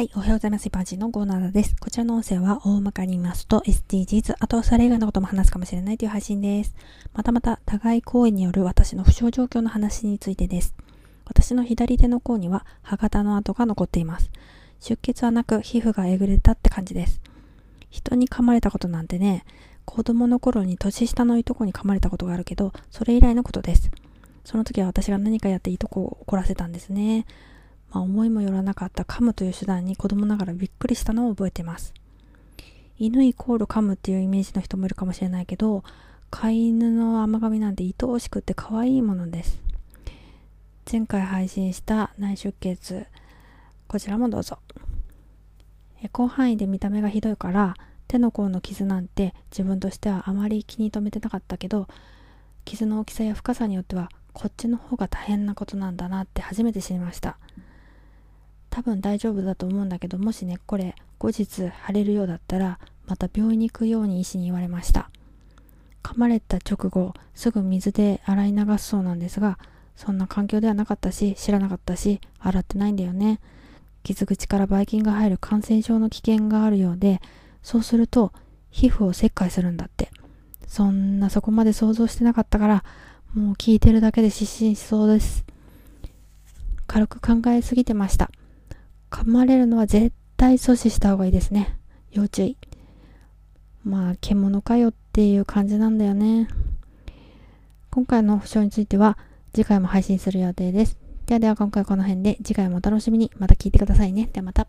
はい、おはようございます。一般人のゴーナーです。こちらの音声は大まかに言いますと SDGs、あとはそれ以外のことも話すかもしれないという配信です。またまた、互い行為による私の負傷状況の話についてです。私の左手の甲には歯型の跡が残っています。出血はなく皮膚がえぐれたって感じです。人に噛まれたことなんてね、子供の頃に年下のいとこに噛まれたことがあるけど、それ以来のことです。その時は私が何かやっていとこを怒らせたんですね。まあ、思いもよらなかった噛むという手段に子供ながらびっくりしたのを覚えています。犬イコール噛むっていうイメージの人もいるかもしれないけど、飼い犬の甘噛みなんて愛おしくて可愛いものです。前回配信した内出血、こちらもどうぞ。広範囲で見た目がひどいから手の甲の傷なんて自分としてはあまり気に留めてなかったけど傷の大きさや深さによってはこっちの方が大変なことなんだなって初めて知りました多分大丈夫だと思うんだけどもしねこれ後日腫れるようだったらまた病院に行くように医師に言われました。噛まれた直後すぐ水で洗い流すそうなんですがそんな環境ではなかったし知らなかったし洗ってないんだよね。傷口からばい菌が入る感染症の危険があるようでそうすると皮膚を切開するんだって。そんなそこまで想像してなかったからもう聞いてるだけで失神しそうです。軽く考えすぎてました。噛まれるのは絶対阻止した方がいいですね。要注意。まあ、獣かよっていう感じなんだよね。今回の保証については次回も配信する予定です。ではでは今回この辺で次回もお楽しみにまた聞いてくださいね。ではまた。